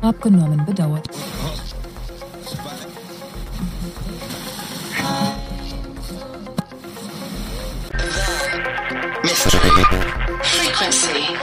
Abgenommen bedauert. Frequency.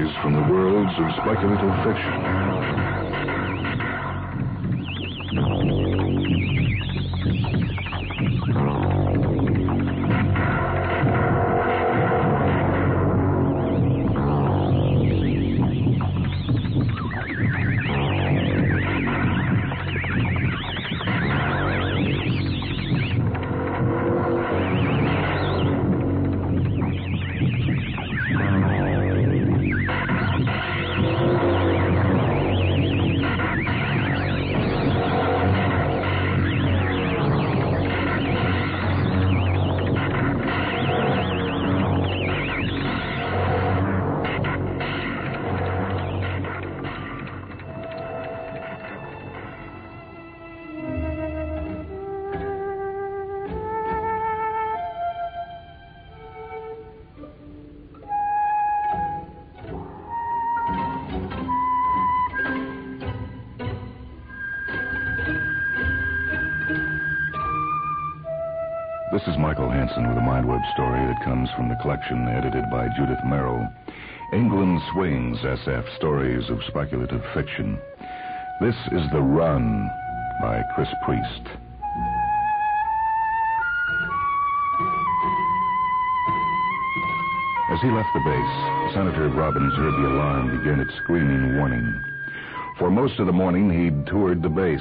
Stories from the worlds of speculative fiction. This is Michael Hanson with a Mindweb story that comes from the collection edited by Judith Merril. England Swings SF Stories of Speculative Fiction. This is The Run by Chris Priest. As he left the base, Senator Robbins heard the alarm begin its screaming warning. For most of the morning, he'd toured the base.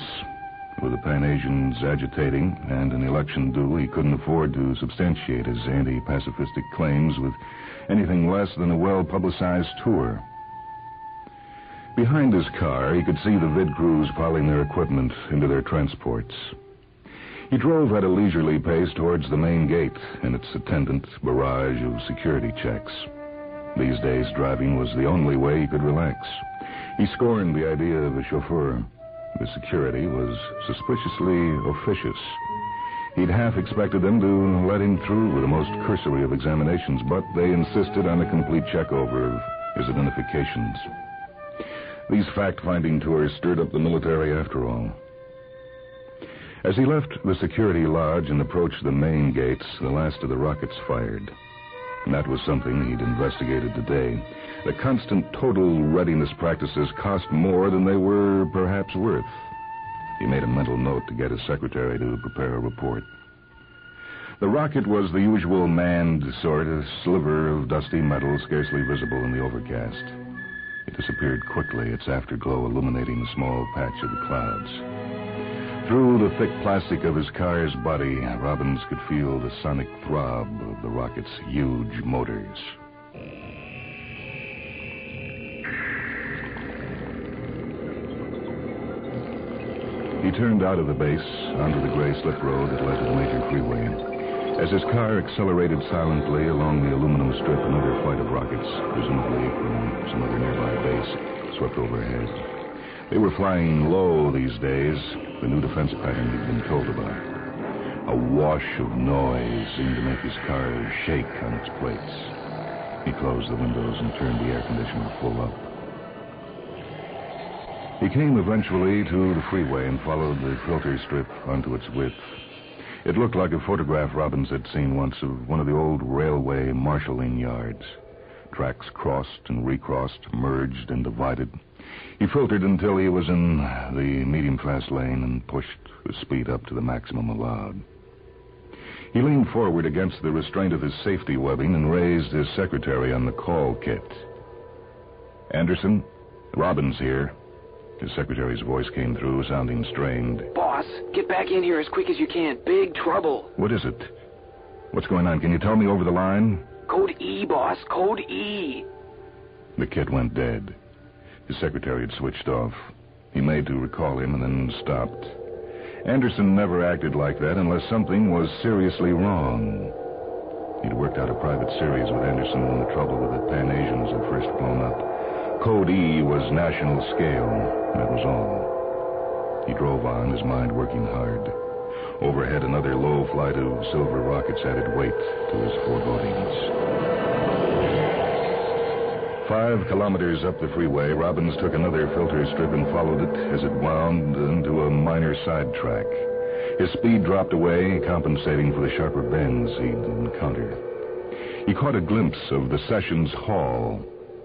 With the Pan Asians agitating and an election due, he couldn't afford to substantiate his anti pacifistic claims with anything less than a well publicized tour. Behind his car, he could see the vid crews piling their equipment into their transports. He drove at a leisurely pace towards the main gate and its attendant barrage of security checks. These days, driving was the only way he could relax. He scorned the idea of a chauffeur. The security was suspiciously officious. He'd half expected them to let him through with the most cursory of examinations, but they insisted on a complete checkover of his identifications. These fact finding tours stirred up the military after all. As he left the security lodge and approached the main gates, the last of the rockets fired. And that was something he'd investigated today. The constant total readiness practices cost more than they were perhaps worth. He made a mental note to get his secretary to prepare a report. The rocket was the usual manned sort, a sliver of dusty metal scarcely visible in the overcast. It disappeared quickly, its afterglow illuminating a small patch of the clouds. Through the thick plastic of his car's body, Robbins could feel the sonic throb of the rocket's huge motors. He turned out of the base onto the gray slip road that led to the major freeway. As his car accelerated silently along the aluminum strip, another flight of rockets, presumably from some other nearby base, swept overhead. They were flying low these days, the new defense pattern he'd been told about. A wash of noise seemed to make his car shake on its plates. He closed the windows and turned the air conditioner full up. He came eventually to the freeway and followed the filter strip onto its width. It looked like a photograph Robbins had seen once of one of the old railway marshalling yards. Tracks crossed and recrossed, merged and divided. He filtered until he was in the medium fast lane and pushed the speed up to the maximum allowed. He leaned forward against the restraint of his safety webbing and raised his secretary on the call kit. Anderson, Robbins here. His secretary's voice came through, sounding strained. Boss, get back in here as quick as you can. Big trouble. What is it? What's going on? Can you tell me over the line? Code E, boss. Code E. The kid went dead. His secretary had switched off. He made to recall him and then stopped. Anderson never acted like that unless something was seriously wrong. He'd worked out a private series with Anderson when the trouble with the Pan Code E was national scale. That was all. He drove on, his mind working hard. Overhead, another low flight of silver rockets added weight to his forebodings. Five kilometers up the freeway, Robbins took another filter strip and followed it as it wound into a minor sidetrack. His speed dropped away, compensating for the sharper bends he'd encountered. He caught a glimpse of the Sessions Hall,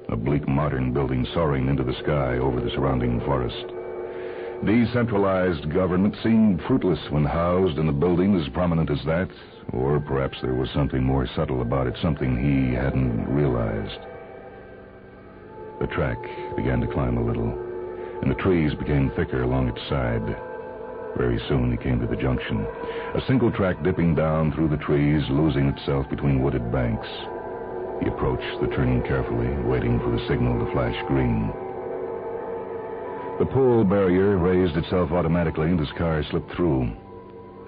a bleak modern building soaring into the sky over the surrounding forest. Decentralized government seemed fruitless when housed in a building as prominent as that, or perhaps there was something more subtle about it, something he hadn't realized. The track began to climb a little, and the trees became thicker along its side. Very soon he came to the junction, a single track dipping down through the trees, losing itself between wooded banks. He approached the turning carefully, waiting for the signal to flash green. The pole barrier raised itself automatically and his car slipped through.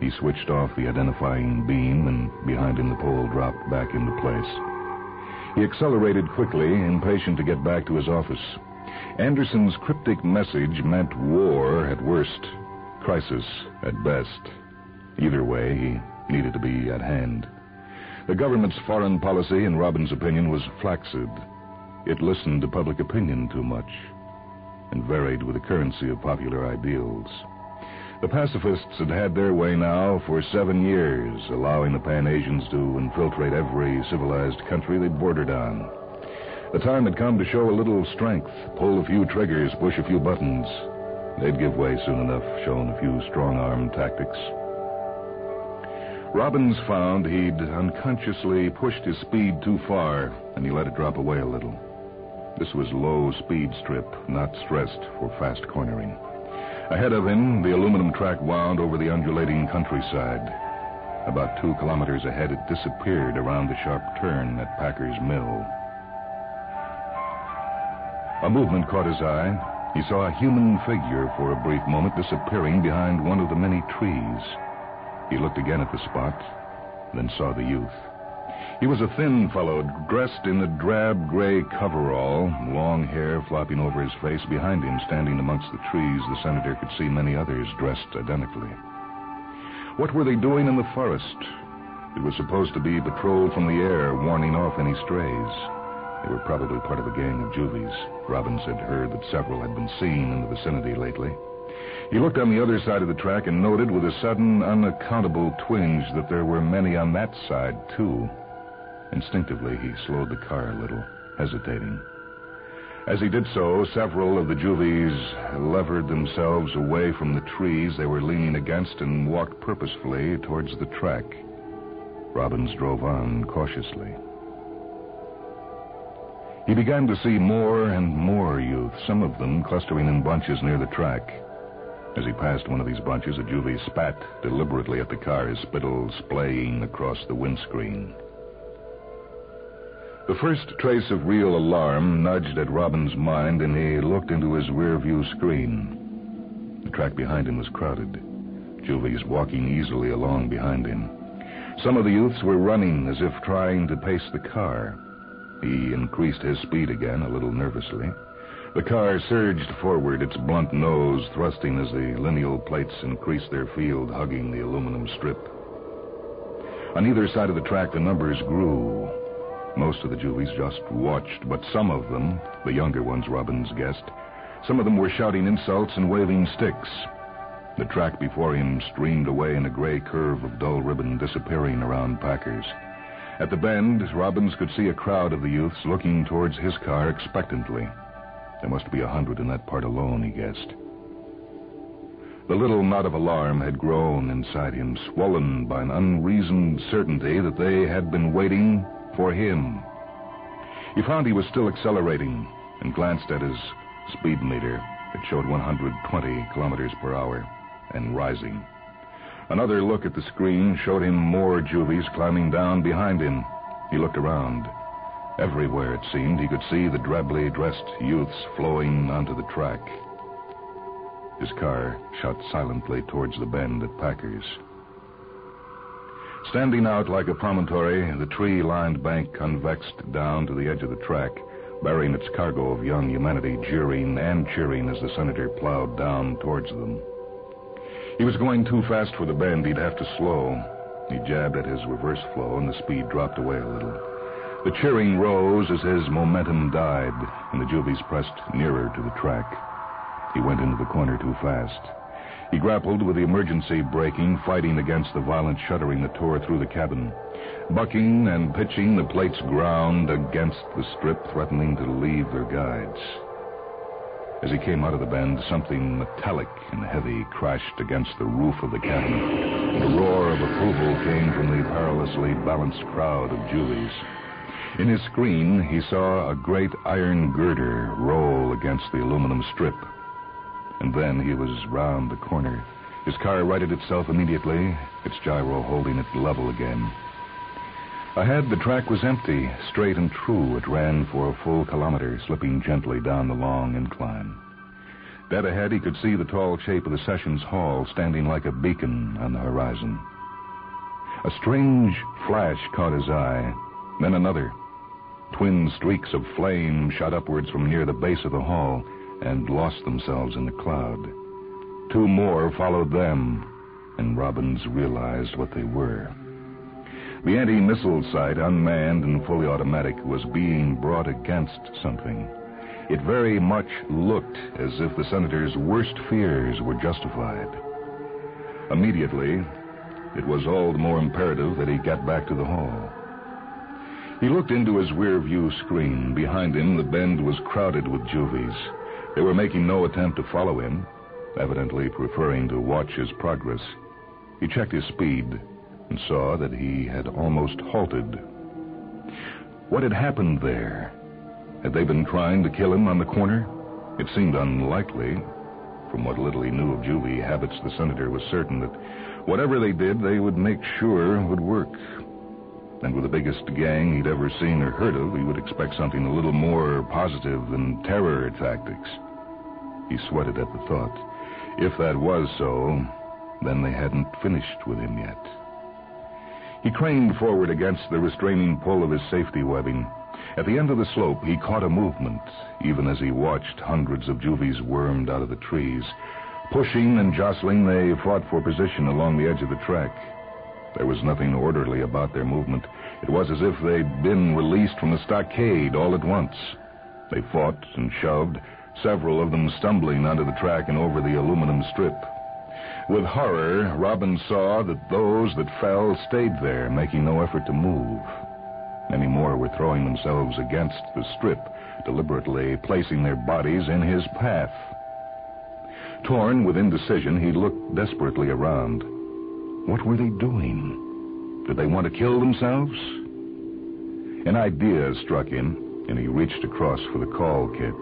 He switched off the identifying beam and behind him the pole dropped back into place. He accelerated quickly, impatient to get back to his office. Anderson's cryptic message meant war at worst, crisis at best. Either way, he needed to be at hand. The government's foreign policy, in Robbins' opinion, was flaccid. It listened to public opinion too much and varied with the currency of popular ideals. The pacifists had had their way now for seven years, allowing the Pan Asians to infiltrate every civilized country they bordered on. The time had come to show a little strength, pull a few triggers, push a few buttons. They'd give way soon enough, shown a few strong arm tactics. Robbins found he'd unconsciously pushed his speed too far, and he let it drop away a little. This was low speed strip, not stressed for fast cornering. Ahead of him, the aluminum track wound over the undulating countryside. About two kilometers ahead, it disappeared around the sharp turn at Packer's Mill. A movement caught his eye. He saw a human figure for a brief moment disappearing behind one of the many trees. He looked again at the spot, then saw the youth. He was a thin fellow, dressed in a drab gray coverall, long hair flopping over his face. Behind him, standing amongst the trees, the senator could see many others dressed identically. What were they doing in the forest? It was supposed to be patrol from the air, warning off any strays. They were probably part of a gang of juvies. Robbins had heard that several had been seen in the vicinity lately. He looked on the other side of the track and noted with a sudden, unaccountable twinge that there were many on that side, too. Instinctively, he slowed the car a little, hesitating. As he did so, several of the juvies levered themselves away from the trees they were leaning against and walked purposefully towards the track. Robbins drove on cautiously. He began to see more and more youth, some of them clustering in bunches near the track. As he passed one of these bunches, a juvie spat deliberately at the car, his spittle splaying across the windscreen. The first trace of real alarm nudged at Robbins' mind, and he looked into his rearview screen. The track behind him was crowded. Juvies walking easily along behind him. Some of the youths were running as if trying to pace the car. He increased his speed again, a little nervously. The car surged forward, its blunt nose thrusting as the lineal plates increased their field, hugging the aluminum strip. On either side of the track, the numbers grew. Most of the Juvies just watched, but some of them, the younger ones Robbins guessed, some of them were shouting insults and waving sticks. The track before him streamed away in a gray curve of dull ribbon disappearing around Packers. At the bend, Robbins could see a crowd of the youths looking towards his car expectantly. There must be a hundred in that part alone, he guessed. The little knot of alarm had grown inside him, swollen by an unreasoned certainty that they had been waiting for him. He found he was still accelerating and glanced at his speed meter. It showed 120 kilometers per hour and rising. Another look at the screen showed him more juvies climbing down behind him. He looked around. Everywhere, it seemed, he could see the drably dressed youths flowing onto the track. His car shot silently towards the bend at Packers. Standing out like a promontory, the tree lined bank convexed down to the edge of the track, bearing its cargo of young humanity jeering and cheering as the senator plowed down towards them. He was going too fast for the bend. He'd have to slow. He jabbed at his reverse flow, and the speed dropped away a little. The cheering rose as his momentum died, and the juvies pressed nearer to the track. He went into the corner too fast. He grappled with the emergency braking, fighting against the violent shuddering that tore through the cabin. Bucking and pitching, the plates ground against the strip, threatening to leave their guides. As he came out of the bend, something metallic and heavy crashed against the roof of the cabin. A roar of approval came from the perilously balanced crowd of Juvies. In his screen, he saw a great iron girder roll against the aluminum strip. And then he was round the corner. His car righted itself immediately, its gyro holding it level again. Ahead, the track was empty, straight and true. It ran for a full kilometer, slipping gently down the long incline. Dead ahead, he could see the tall shape of the Sessions Hall standing like a beacon on the horizon. A strange flash caught his eye, then another. Twin streaks of flame shot upwards from near the base of the hall and lost themselves in the cloud. Two more followed them, and Robbins realized what they were. The anti missile site, unmanned and fully automatic, was being brought against something. It very much looked as if the senator's worst fears were justified. Immediately, it was all the more imperative that he get back to the hall. He looked into his rear view screen. Behind him, the bend was crowded with juvies. They were making no attempt to follow him, evidently preferring to watch his progress. He checked his speed and saw that he had almost halted. What had happened there? Had they been trying to kill him on the corner? It seemed unlikely. From what little he knew of juvie habits, the senator was certain that whatever they did, they would make sure would work. And with the biggest gang he'd ever seen or heard of, he would expect something a little more positive than terror tactics. He sweated at the thought. If that was so, then they hadn't finished with him yet. He craned forward against the restraining pull of his safety webbing. At the end of the slope, he caught a movement, even as he watched hundreds of juvies wormed out of the trees. Pushing and jostling, they fought for position along the edge of the track. There was nothing orderly about their movement. It was as if they'd been released from the stockade all at once. They fought and shoved, several of them stumbling onto the track and over the aluminum strip. With horror, Robin saw that those that fell stayed there, making no effort to move. Many more were throwing themselves against the strip, deliberately placing their bodies in his path. Torn with indecision, he looked desperately around. What were they doing? Did they want to kill themselves? An idea struck him, and he reached across for the call kit.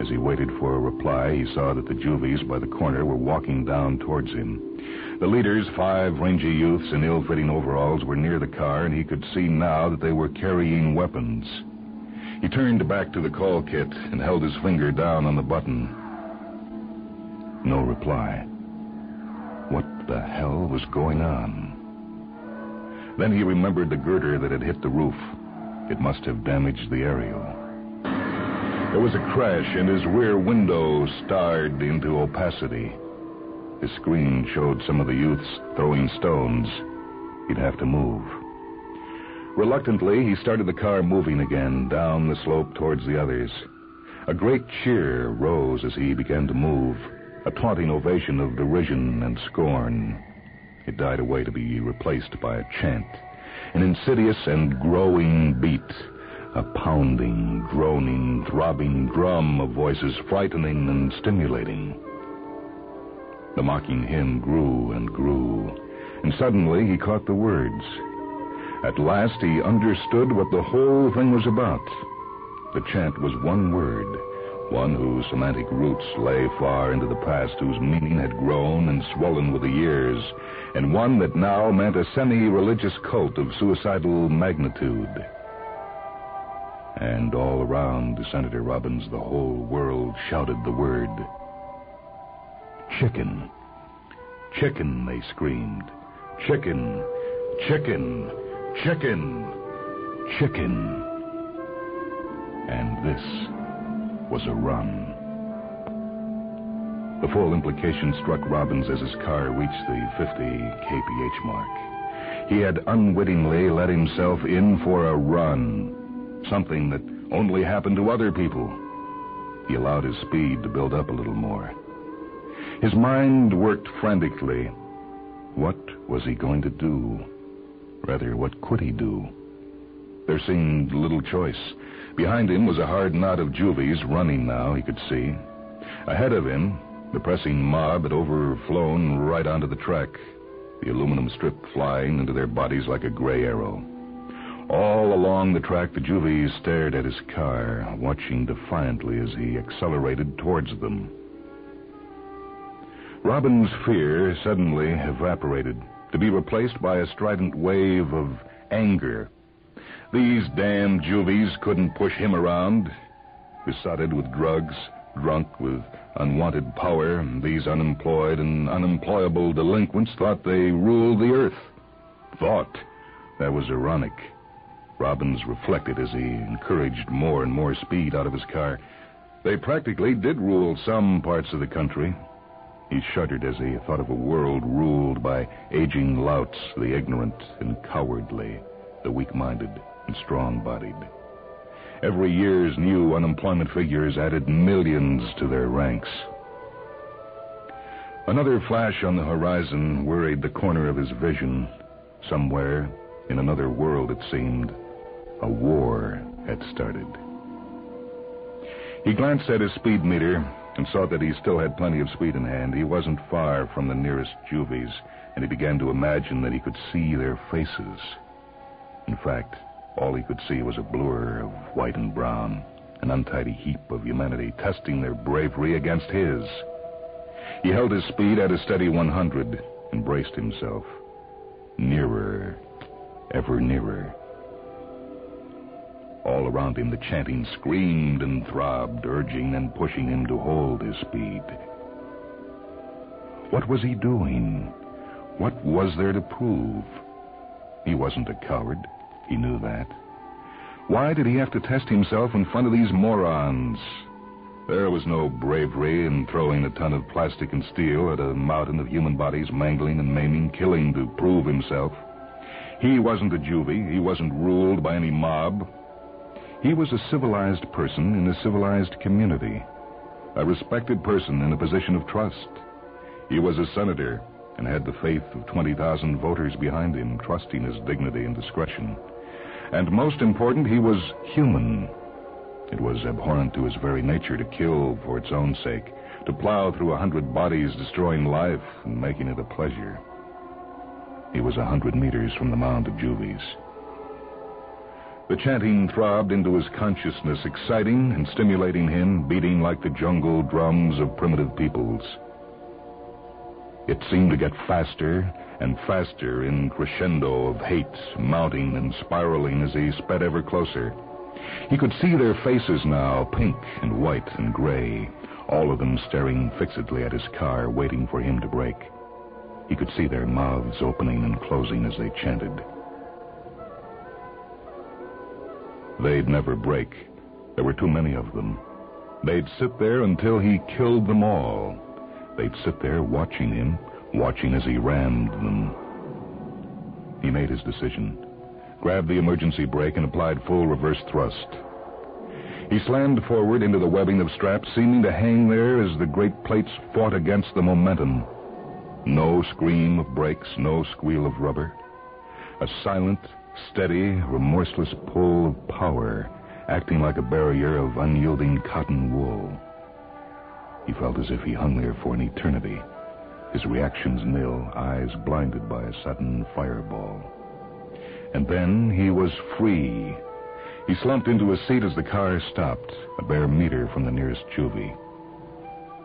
As he waited for a reply, he saw that the juvies by the corner were walking down towards him. The leaders, five rangy youths in ill-fitting overalls, were near the car, and he could see now that they were carrying weapons. He turned back to the call kit and held his finger down on the button. No reply. What the hell was going on? Then he remembered the girder that had hit the roof. It must have damaged the aerial. There was a crash, and his rear window starred into opacity. His screen showed some of the youths throwing stones. He'd have to move. Reluctantly, he started the car moving again down the slope towards the others. A great cheer rose as he began to move, a taunting ovation of derision and scorn. It died away to be replaced by a chant, an insidious and growing beat, a pounding, droning, throbbing drum of voices frightening and stimulating. The mocking hymn grew and grew, and suddenly he caught the words. At last he understood what the whole thing was about. The chant was one word, one whose semantic roots lay far into the past, whose meaning had grown and swollen with the years, and one that now meant a semi-religious cult of suicidal magnitude. And all around Senator Robbins, the whole world shouted the word. Chicken. Chicken, they screamed. Chicken. Chicken. Chicken. Chicken. And this was a run. The full implication struck Robbins as his car reached the 50 kph mark. He had unwittingly let himself in for a run, something that only happened to other people. He allowed his speed to build up a little more. His mind worked frantically. What was he going to do? Rather, what could he do? There seemed little choice. Behind him was a hard knot of juvies running now, he could see. Ahead of him, the pressing mob had overflown right onto the track, the aluminum strip flying into their bodies like a gray arrow. All along the track, the juvies stared at his car, watching defiantly as he accelerated towards them. Robbins' fear suddenly evaporated, to be replaced by a strident wave of anger these damn juvies couldn't push him around. Besotted with drugs, drunk with unwanted power, these unemployed and unemployable delinquents thought they ruled the earth. Thought. That was ironic. Robbins reflected as he encouraged more and more speed out of his car. They practically did rule some parts of the country. He shuddered as he thought of a world ruled by aging louts, the ignorant and cowardly, the weak minded and strong bodied. Every year's new unemployment figures added millions to their ranks. Another flash on the horizon worried the corner of his vision. Somewhere, in another world, it seemed, a war had started. He glanced at his speed meter and saw that he still had plenty of speed in hand. He wasn't far from the nearest juvies, and he began to imagine that he could see their faces. In fact, all he could see was a blur of white and brown, an untidy heap of humanity testing their bravery against his. He held his speed at a steady 100 and braced himself. Nearer, ever nearer. All around him, the chanting screamed and throbbed, urging and pushing him to hold his speed. What was he doing? What was there to prove? He wasn't a coward. He knew that. Why did he have to test himself in front of these morons? There was no bravery in throwing a ton of plastic and steel at a mountain of human bodies, mangling and maiming, killing to prove himself. He wasn't a juvie. He wasn't ruled by any mob. He was a civilized person in a civilized community, a respected person in a position of trust. He was a senator and had the faith of 20,000 voters behind him, trusting his dignity and discretion. And most important, he was human. It was abhorrent to his very nature to kill for its own sake, to plow through a hundred bodies, destroying life and making it a pleasure. he was a hundred meters from the mound of juvies. The chanting throbbed into his consciousness, exciting and stimulating him, beating like the jungle drums of primitive peoples. It seemed to get faster and faster in crescendo of hate, mounting and spiraling as he sped ever closer. He could see their faces now, pink and white and gray, all of them staring fixedly at his car, waiting for him to break. He could see their mouths opening and closing as they chanted. They'd never break. There were too many of them. They'd sit there until he killed them all. They'd sit there watching him, watching as he rammed them. He made his decision, grabbed the emergency brake, and applied full reverse thrust. He slammed forward into the webbing of straps, seeming to hang there as the great plates fought against the momentum. No scream of brakes, no squeal of rubber. A silent, steady, remorseless pull of power, acting like a barrier of unyielding cotton wool. He felt as if he hung there for an eternity, his reactions nil, eyes blinded by a sudden fireball. And then he was free. He slumped into a seat as the car stopped, a bare meter from the nearest juvie.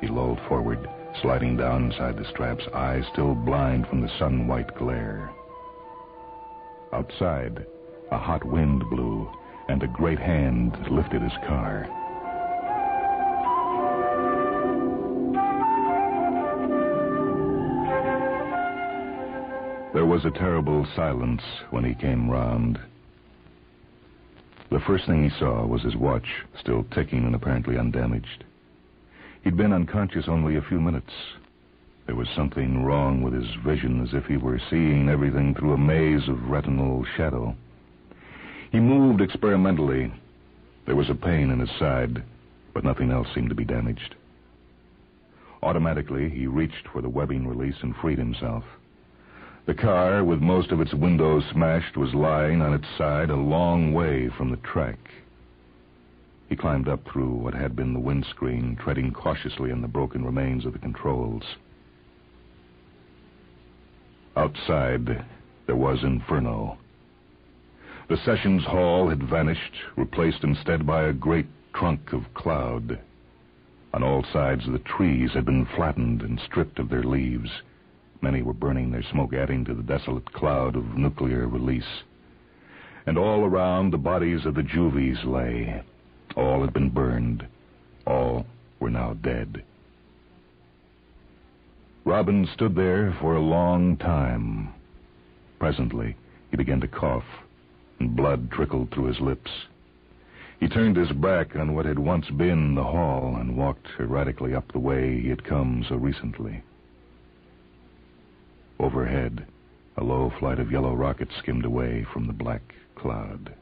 He lolled forward, sliding down inside the straps, eyes still blind from the sun-white glare. Outside, a hot wind blew, and a great hand lifted his car. Was a terrible silence when he came round. The first thing he saw was his watch, still ticking and apparently undamaged. He'd been unconscious only a few minutes. There was something wrong with his vision, as if he were seeing everything through a maze of retinal shadow. He moved experimentally. There was a pain in his side, but nothing else seemed to be damaged. Automatically, he reached for the webbing release and freed himself. The car, with most of its windows smashed, was lying on its side a long way from the track. He climbed up through what had been the windscreen, treading cautiously in the broken remains of the controls. Outside, there was inferno. The sessions hall had vanished, replaced instead by a great trunk of cloud. On all sides, the trees had been flattened and stripped of their leaves. Many were burning, their smoke adding to the desolate cloud of nuclear release. And all around, the bodies of the juvies lay. All had been burned. All were now dead. Robin stood there for a long time. Presently, he began to cough, and blood trickled through his lips. He turned his back on what had once been the hall and walked erratically up the way he had come so recently. Overhead, a low flight of yellow rockets skimmed away from the black cloud.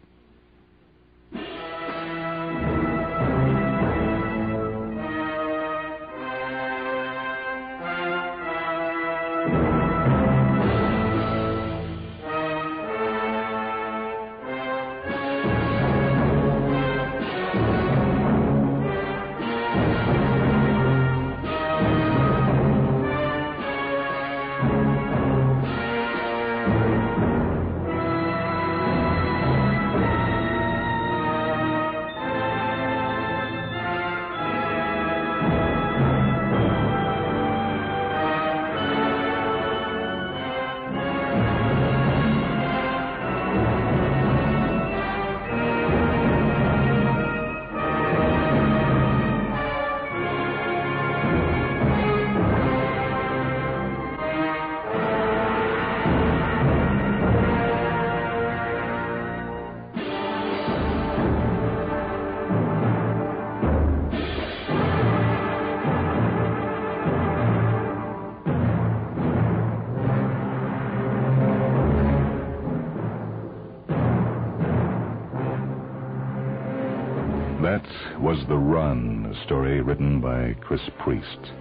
The Run, a story written by Chris Priest.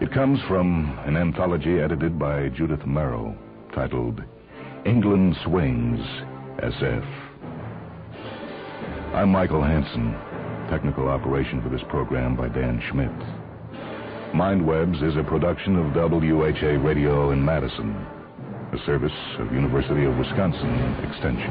It comes from an anthology edited by Judith Merril titled England Swings SF. I'm Michael Hanson. Technical operation for this program by Dan Schmidt. Mindwebs is a production of WHA Radio in Madison. a service of University of Wisconsin Extension.